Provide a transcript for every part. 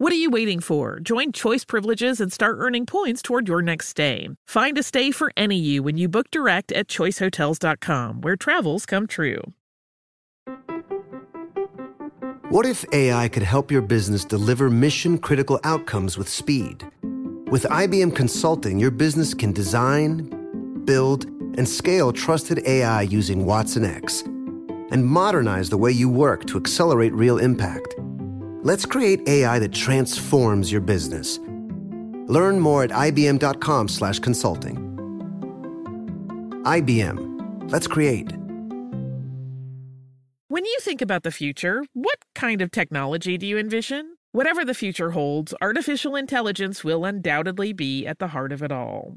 What are you waiting for? Join Choice Privileges and start earning points toward your next stay. Find a stay for any you when you book direct at choicehotels.com, where travels come true. What if AI could help your business deliver mission critical outcomes with speed? With IBM Consulting, your business can design, build, and scale trusted AI using Watson X and modernize the way you work to accelerate real impact. Let's create AI that transforms your business. Learn more at ibm.com/consulting. IBM. Let's create. When you think about the future, what kind of technology do you envision? Whatever the future holds, artificial intelligence will undoubtedly be at the heart of it all.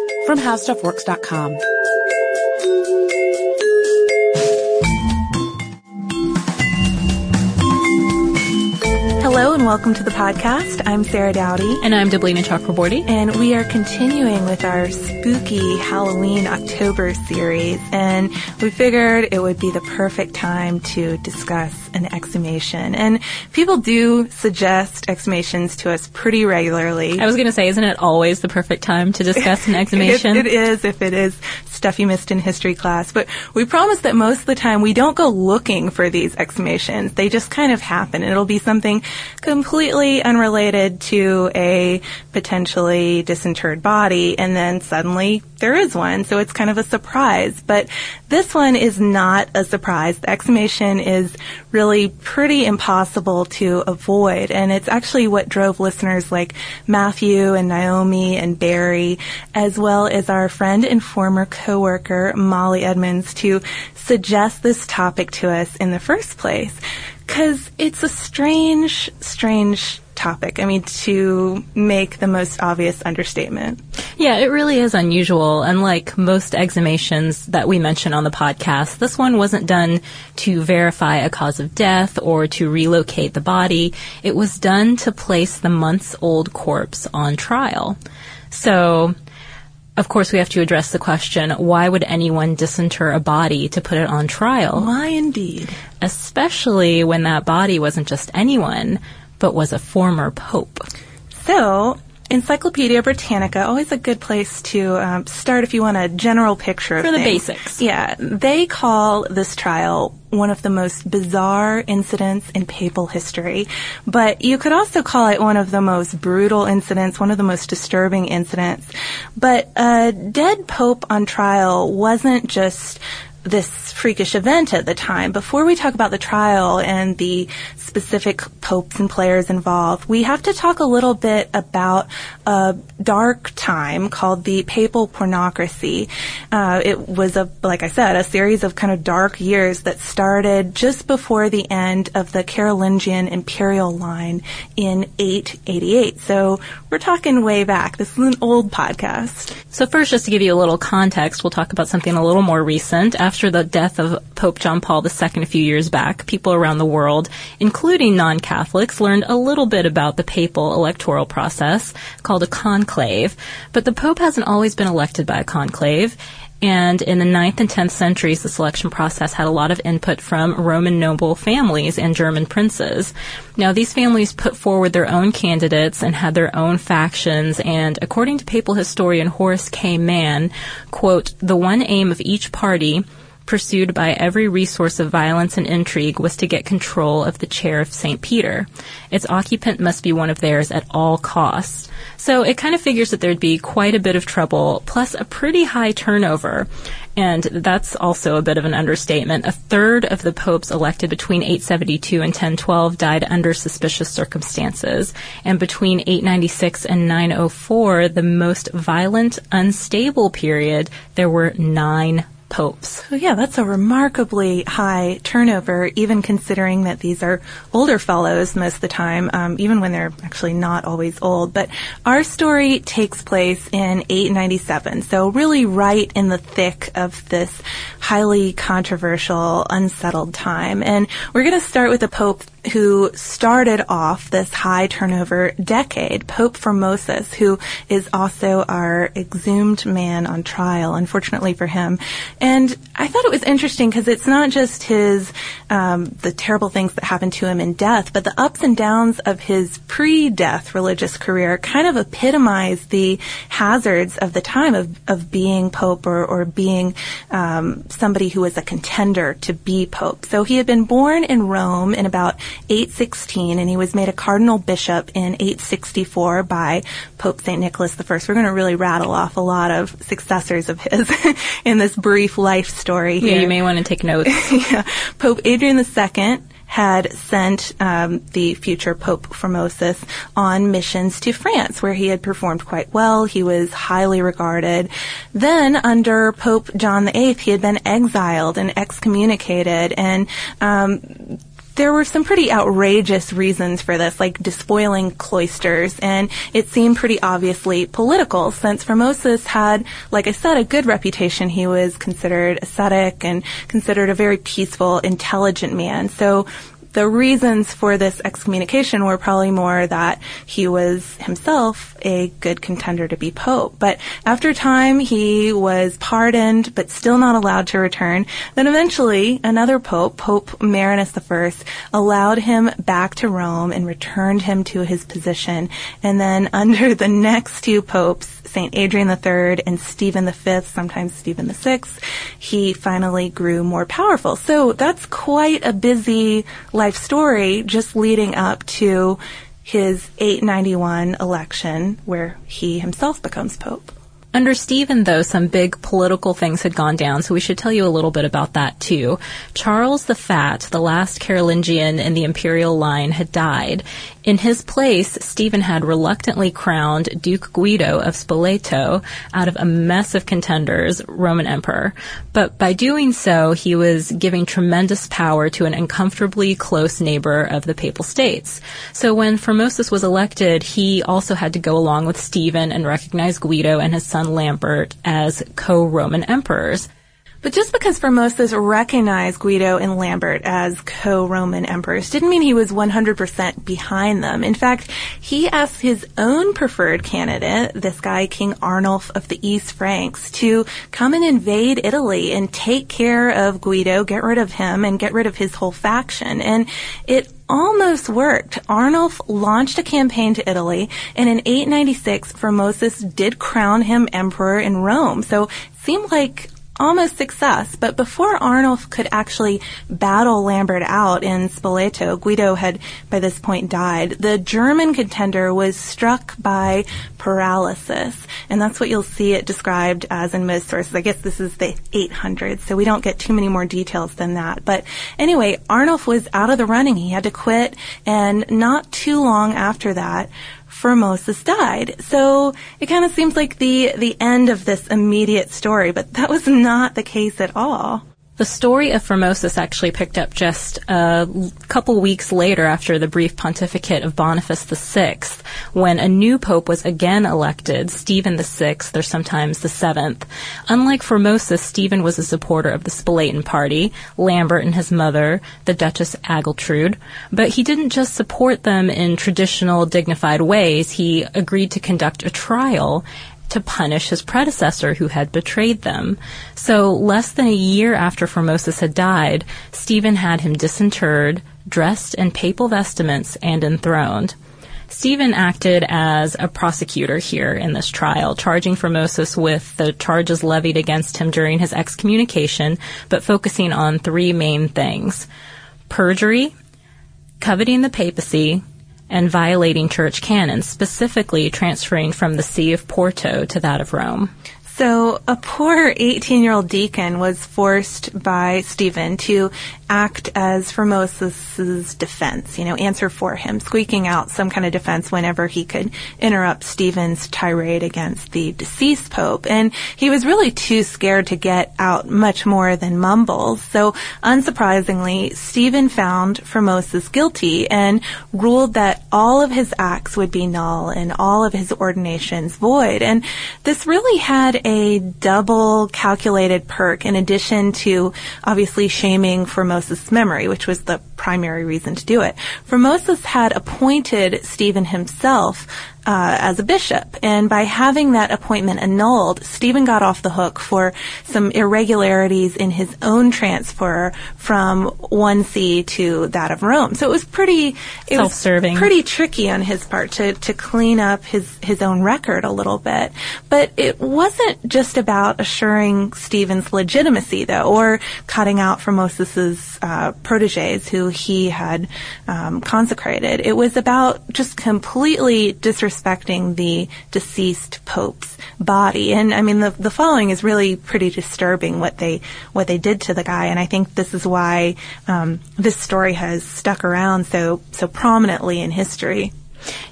from HowStuffWorks.com. welcome to the podcast. I'm Sarah Dowdy. And I'm Deblina Chakraborty. And we are continuing with our spooky Halloween October series. And we figured it would be the perfect time to discuss an exhumation. And people do suggest exhumations to us pretty regularly. I was going to say, isn't it always the perfect time to discuss an exhumation? it, it is if it is stuff you missed in history class. But we promise that most of the time we don't go looking for these exhumations. They just kind of happen. It'll be something completely unrelated to a potentially disinterred body and then suddenly there is one. So it's kind of a surprise. But this one is not a surprise. The exhumation is really pretty impossible to avoid. And it's actually what drove listeners like Matthew and Naomi and Barry, as well as our friend and former coworker Molly Edmonds to suggest this topic to us in the first place. Cause it's a strange, strange topic. I mean, to make the most obvious understatement. Yeah, it really is unusual. Unlike most exhumations that we mention on the podcast, this one wasn't done to verify a cause of death or to relocate the body. It was done to place the months old corpse on trial. So, of course, we have to address the question why would anyone disinter a body to put it on trial? Why indeed? Especially when that body wasn't just anyone, but was a former pope. So, Encyclopedia Britannica, always a good place to um, start if you want a general picture of For the things. basics. Yeah, they call this trial one of the most bizarre incidents in papal history, but you could also call it one of the most brutal incidents, one of the most disturbing incidents. But a dead pope on trial wasn't just this freakish event at the time. Before we talk about the trial and the specific popes and players involved, we have to talk a little bit about a dark time called the papal pornocracy. Uh, it was a, like I said, a series of kind of dark years that started just before the end of the Carolingian imperial line in 888. So we're talking way back. This is an old podcast. So first, just to give you a little context, we'll talk about something a little more recent. After the death of Pope John Paul II a few years back, people around the world, including non-Catholics, Catholics learned a little bit about the papal electoral process called a conclave, but the Pope hasn't always been elected by a conclave. And in the 9th and 10th centuries, the selection process had a lot of input from Roman noble families and German princes. Now, these families put forward their own candidates and had their own factions, and according to papal historian Horace K. Mann, quote, the one aim of each party pursued by every resource of violence and intrigue was to get control of the chair of St. Peter. Its occupant must be one of theirs at all costs. So it kind of figures that there'd be quite a bit of trouble, plus a pretty high turnover. And that's also a bit of an understatement. A third of the popes elected between 872 and 1012 died under suspicious circumstances. And between 896 and 904, the most violent, unstable period, there were nine popes. So yeah, that's a remarkably high turnover, even considering that these are older fellows most of the time, um, even when they're actually not always old. But our story takes place in 897, so really right in the thick of this highly controversial, unsettled time. And we're going to start with a pope who started off this high turnover decade, Pope Formosus, who is also our exhumed man on trial, unfortunately for him. And I thought it was interesting because it's not just his, um, the terrible things that happened to him in death, but the ups and downs of his pre-death religious career kind of epitomize the hazards of the time of, of being Pope or, or being um, somebody who was a contender to be Pope. So he had been born in Rome in about 816, and he was made a cardinal bishop in 864 by Pope St. Nicholas I. We're going to really rattle off a lot of successors of his in this brief life story here. Yeah, you may want to take notes. yeah. Pope Adrian II had sent um, the future Pope Formosus on missions to France, where he had performed quite well. He was highly regarded. Then, under Pope John VIII, he had been exiled and excommunicated, and um, there were some pretty outrageous reasons for this, like despoiling cloisters, and it seemed pretty obviously political since Formosus had, like I said, a good reputation. He was considered ascetic and considered a very peaceful, intelligent man. So the reasons for this excommunication were probably more that he was himself a good contender to be pope. But after time, he was pardoned, but still not allowed to return. Then eventually, another pope, Pope Marinus I, allowed him back to Rome and returned him to his position. And then under the next two popes, St. Adrian III and Stephen V, sometimes Stephen VI, he finally grew more powerful. So that's quite a busy life story just leading up to his 891 election where he himself becomes pope. Under Stephen, though, some big political things had gone down, so we should tell you a little bit about that too. Charles the Fat, the last Carolingian in the imperial line, had died. In his place, Stephen had reluctantly crowned Duke Guido of Spoleto out of a mess of contenders, Roman emperor. But by doing so, he was giving tremendous power to an uncomfortably close neighbor of the Papal States. So when Formosus was elected, he also had to go along with Stephen and recognize Guido and his son Lambert as co-Roman emperors. But just because Formosus recognized Guido and Lambert as co-Roman emperors didn't mean he was 100% behind them. In fact, he asked his own preferred candidate, this guy King Arnulf of the East Franks, to come and invade Italy and take care of Guido, get rid of him, and get rid of his whole faction. And it almost worked. Arnulf launched a campaign to Italy, and in 896, Formosus did crown him emperor in Rome. So it seemed like almost success, but before Arnulf could actually battle Lambert out in Spoleto, Guido had by this point died. The German contender was struck by paralysis, and that's what you'll see it described as in most sources. I guess this is the 800s, so we don't get too many more details than that. But anyway, Arnulf was out of the running. He had to quit, and not too long after that, Formosus died. So it kind of seems like the, the end of this immediate story, but that was not the case at all. The story of Formosus actually picked up just a couple weeks later after the brief pontificate of Boniface VI, when a new pope was again elected, Stephen VI, or sometimes the seventh. Unlike Formosus, Stephen was a supporter of the Spoletan party, Lambert and his mother, the Duchess Agiltrude, but he didn't just support them in traditional dignified ways, he agreed to conduct a trial to punish his predecessor who had betrayed them. So less than a year after Formosus had died, Stephen had him disinterred, dressed in papal vestments, and enthroned. Stephen acted as a prosecutor here in this trial, charging Formosus with the charges levied against him during his excommunication, but focusing on three main things. Perjury, coveting the papacy, and violating church canons, specifically transferring from the See of Porto to that of Rome. So a poor 18 year old deacon was forced by Stephen to act as Formosus's defense, you know, answer for him, squeaking out some kind of defense whenever he could interrupt Stephen's tirade against the deceased pope. And he was really too scared to get out much more than mumbles. So unsurprisingly, Stephen found Formosus guilty and ruled that all of his acts would be null and all of his ordinations void. And this really had a double calculated perk in addition to obviously shaming Formosus memory, which was the primary reason to do it. Formosus had appointed Stephen himself uh, as a bishop. And by having that appointment annulled, Stephen got off the hook for some irregularities in his own transfer from one see to that of Rome. So it was pretty it self-serving, was pretty tricky on his part to to clean up his his own record a little bit. But it wasn't just about assuring Stephen's legitimacy, though, or cutting out Formosus's uh, proteges who he had um, consecrated. It was about just completely disrespecting disrespecting the deceased pope's body. And I mean, the the following is really pretty disturbing what they what they did to the guy. And I think this is why um, this story has stuck around so so prominently in history.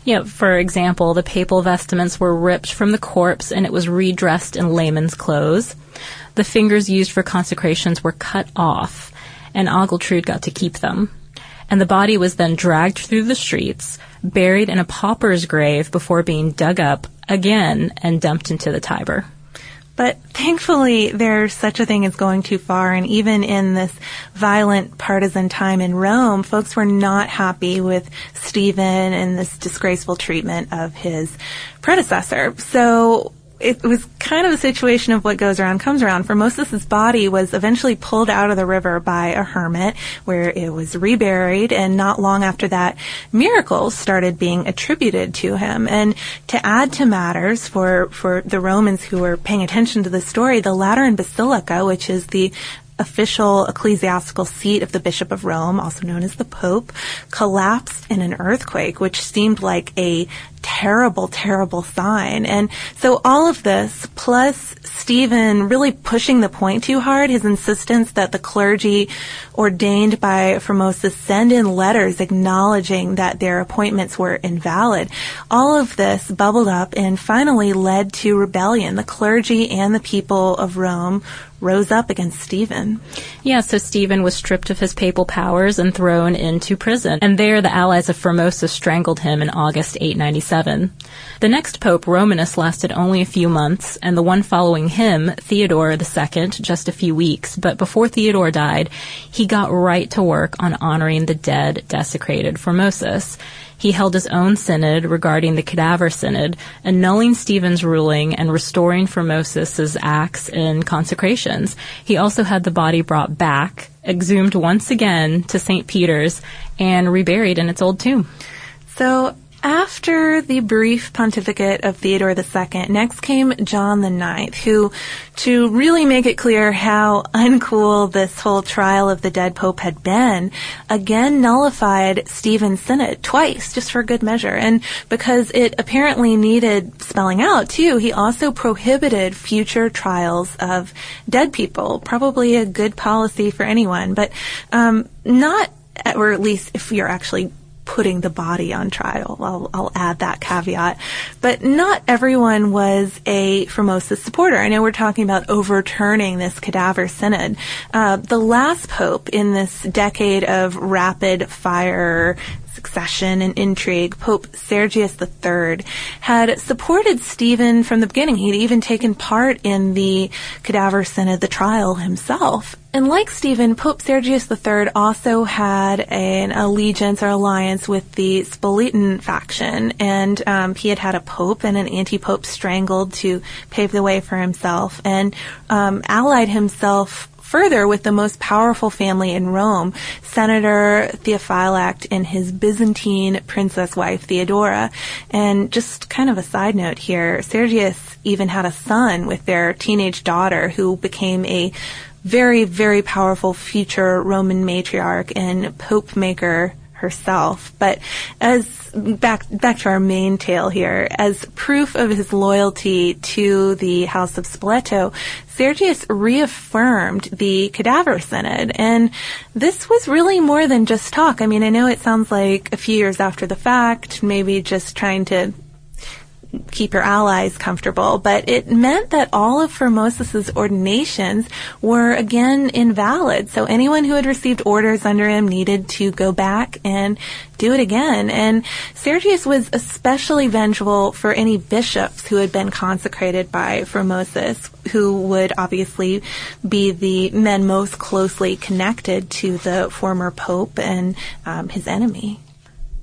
Yeah, for example, the papal vestments were ripped from the corpse and it was redressed in layman's clothes. The fingers used for consecrations were cut off, and Agiltrude got to keep them. And the body was then dragged through the streets, buried in a pauper's grave before being dug up again and dumped into the Tiber. But thankfully, there's such a thing as going too far. And even in this violent partisan time in Rome, folks were not happy with Stephen and this disgraceful treatment of his predecessor. So it was kind of a situation of what goes around comes around. Formosus's body was eventually pulled out of the river by a hermit where it was reburied and not long after that miracles started being attributed to him. And to add to matters for, for the Romans who were paying attention to the story, the Lateran Basilica, which is the official ecclesiastical seat of the Bishop of Rome, also known as the Pope, collapsed in an earthquake, which seemed like a terrible, terrible sign. And so all of this, plus Stephen really pushing the point too hard, his insistence that the clergy ordained by Formosus send in letters acknowledging that their appointments were invalid, all of this bubbled up and finally led to rebellion. The clergy and the people of Rome rose up against Stephen. Yeah, so Stephen was stripped of his papal powers and thrown into prison. And there the allies of Formosus strangled him in August 897. The next pope, Romanus, lasted only a few months, and the one following him, Theodore II, just a few weeks. But before Theodore died, he got right to work on honoring the dead, desecrated Formosus. He held his own synod regarding the cadaver synod, annulling Stephen's ruling and restoring Formosus's acts and consecrations. He also had the body brought back, exhumed once again to St. Peter's, and reburied in its old tomb. So after the brief pontificate of Theodore II, next came John IX, who, to really make it clear how uncool this whole trial of the dead pope had been, again nullified Stephen's synod twice, just for good measure. And because it apparently needed spelling out too, he also prohibited future trials of dead people. Probably a good policy for anyone, but um, not or at least if you're actually putting the body on trial. I'll, I'll add that caveat. But not everyone was a Formosus supporter. I know we're talking about overturning this cadaver synod. Uh, the last pope in this decade of rapid fire succession and intrigue, Pope Sergius III had supported Stephen from the beginning. He'd even taken part in the cadaver synod, the trial himself. And like Stephen, Pope Sergius III also had an allegiance or alliance with the Spoletan faction, and um, he had had a pope and an anti-pope strangled to pave the way for himself, and um, allied himself further with the most powerful family in Rome, Senator Theophylact and his Byzantine princess wife Theodora. And just kind of a side note here, Sergius even had a son with their teenage daughter who became a very, very powerful future Roman matriarch and pope maker herself. But as back back to our main tale here, as proof of his loyalty to the House of Spoleto, Sergius reaffirmed the cadaver synod, and this was really more than just talk. I mean, I know it sounds like a few years after the fact, maybe just trying to keep your allies comfortable, but it meant that all of Formosus's ordinations were again invalid. So anyone who had received orders under him needed to go back and do it again. And Sergius was especially vengeful for any bishops who had been consecrated by Formosas, who would obviously be the men most closely connected to the former pope and um, his enemy.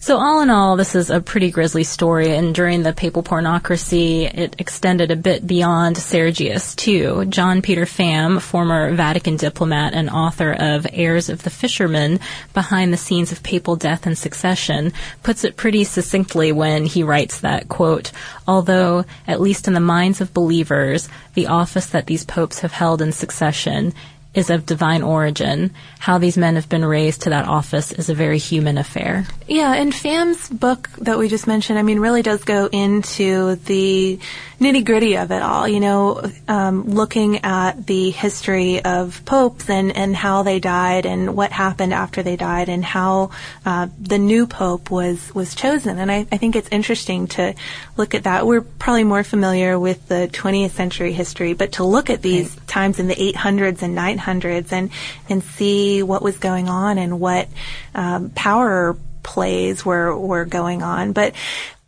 So all in all, this is a pretty grisly story, and during the papal pornocracy, it extended a bit beyond Sergius too. John Peter Pham, former Vatican diplomat and author of Heirs of the Fisherman, Behind the Scenes of Papal Death and Succession, puts it pretty succinctly when he writes that, quote, although, at least in the minds of believers, the office that these popes have held in succession is of divine origin. How these men have been raised to that office is a very human affair. Yeah, and Pham's book that we just mentioned, I mean, really does go into the nitty gritty of it all. You know, um, looking at the history of popes and and how they died and what happened after they died and how uh, the new pope was was chosen. And I, I think it's interesting to look at that. We're probably more familiar with the 20th century history, but to look at these right. times in the 800s and 900s and and see what was going on and what um, power plays were were going on. But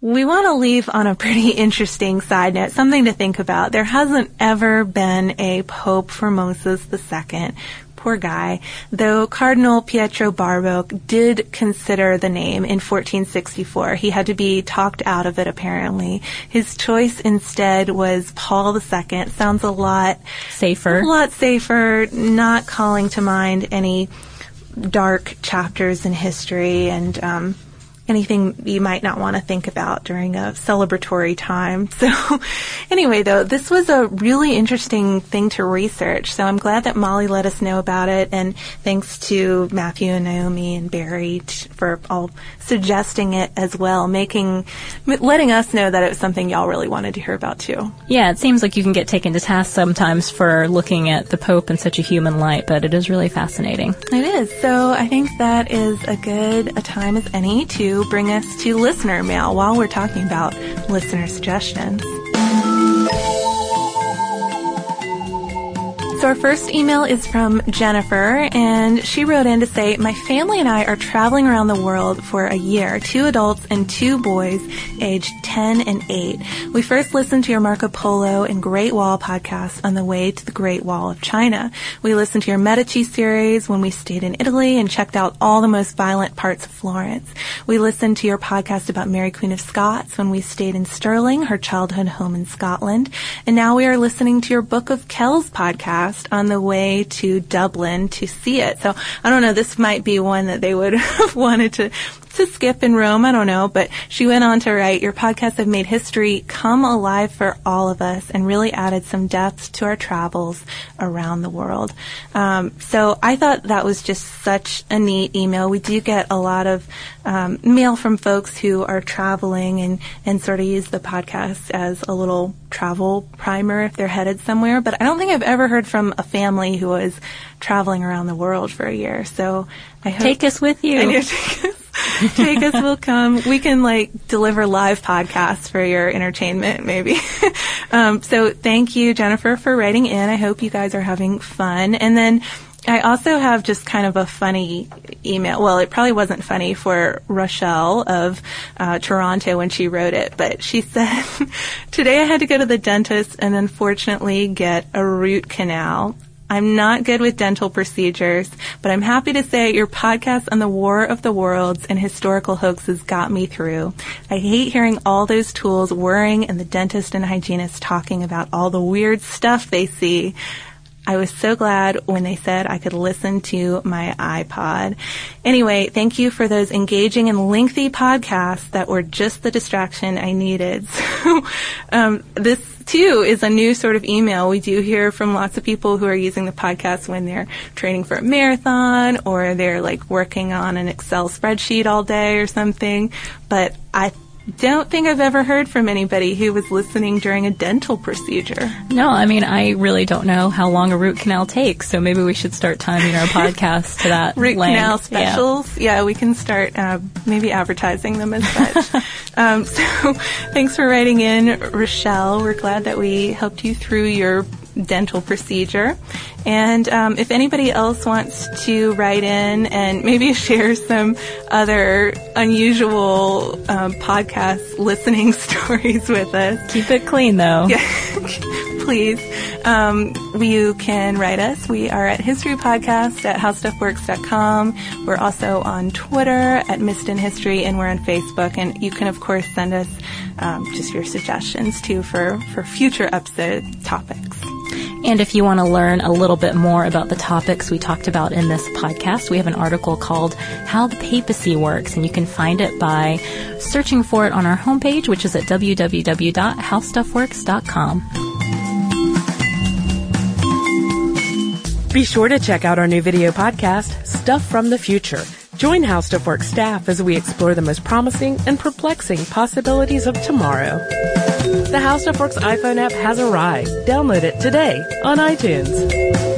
we want to leave on a pretty interesting side note, something to think about. There hasn't ever been a Pope Formosus II. Poor guy. Though Cardinal Pietro Barbo did consider the name in 1464. He had to be talked out of it apparently. His choice instead was Paul II. Sounds a lot safer. A lot safer, not calling to mind any dark chapters in history and um, anything you might not want to think about during a celebratory time. So anyway, though, this was a really interesting thing to research. So I'm glad that Molly let us know about it. And thanks to Matthew and Naomi and Barry for all suggesting it as well, making, letting us know that it was something y'all really wanted to hear about too. Yeah, it seems like you can get taken to task sometimes for looking at the Pope in such a human light, but it is really fascinating. It is. So I think that is a good a time as any to bring us to listener mail while we're talking about listener suggestions. So our first email is from Jennifer, and she wrote in to say, My family and I are traveling around the world for a year, two adults and two boys aged 10 and 8. We first listened to your Marco Polo and Great Wall podcast on the way to the Great Wall of China. We listened to your Medici series when we stayed in Italy and checked out all the most violent parts of Florence. We listened to your podcast about Mary Queen of Scots when we stayed in Stirling, her childhood home in Scotland. And now we are listening to your Book of Kells podcast on the way to Dublin to see it. So I don't know, this might be one that they would have wanted to to skip in Rome. I don't know, but she went on to write, your podcasts have made history come alive for all of us and really added some depth to our travels around the world. Um, so I thought that was just such a neat email. We do get a lot of um, mail from folks who are traveling and, and sort of use the podcast as a little travel primer if they're headed somewhere. But I don't think I've ever heard from a family who was traveling around the world for a year. So I hope take us with you. take us we'll come. We can like deliver live podcasts for your entertainment, maybe. um, so thank you, Jennifer, for writing in. I hope you guys are having fun. And then I also have just kind of a funny email. Well, it probably wasn't funny for Rochelle of uh, Toronto when she wrote it, but she said, Today I had to go to the dentist and unfortunately get a root canal. I'm not good with dental procedures, but I'm happy to say your podcast on the War of the Worlds and historical hoaxes got me through. I hate hearing all those tools whirring and the dentist and hygienist talking about all the weird stuff they see. I was so glad when they said I could listen to my iPod. Anyway, thank you for those engaging and lengthy podcasts that were just the distraction I needed. So, um, this too is a new sort of email. We do hear from lots of people who are using the podcast when they're training for a marathon or they're like working on an Excel spreadsheet all day or something. But I don't think I've ever heard from anybody who was listening during a dental procedure. No, I mean, I really don't know how long a root canal takes, so maybe we should start timing our podcast to that. root length. canal specials. Yeah. yeah. we can start uh, maybe advertising them as such. um, so thanks for writing in, Rochelle. We're glad that we helped you through your dental procedure. And um, if anybody else wants to write in and maybe share some other unusual um, podcast listening stories with us, keep it clean though. Yeah, please. Um, you can write us. We are at History Podcast at HowStuffWorks.com. We're also on Twitter at Missed in History, and we're on Facebook. And you can, of course, send us um, just your suggestions too for for future episode topics. And if you want to learn a little bit more about the topics we talked about in this podcast, we have an article called How the Papacy Works, and you can find it by searching for it on our homepage, which is at www.howstuffworks.com. Be sure to check out our new video podcast, Stuff from the Future. Join HowStuffWorks staff as we explore the most promising and perplexing possibilities of tomorrow. The HowStuffWorks iPhone app has arrived. Download it today on iTunes.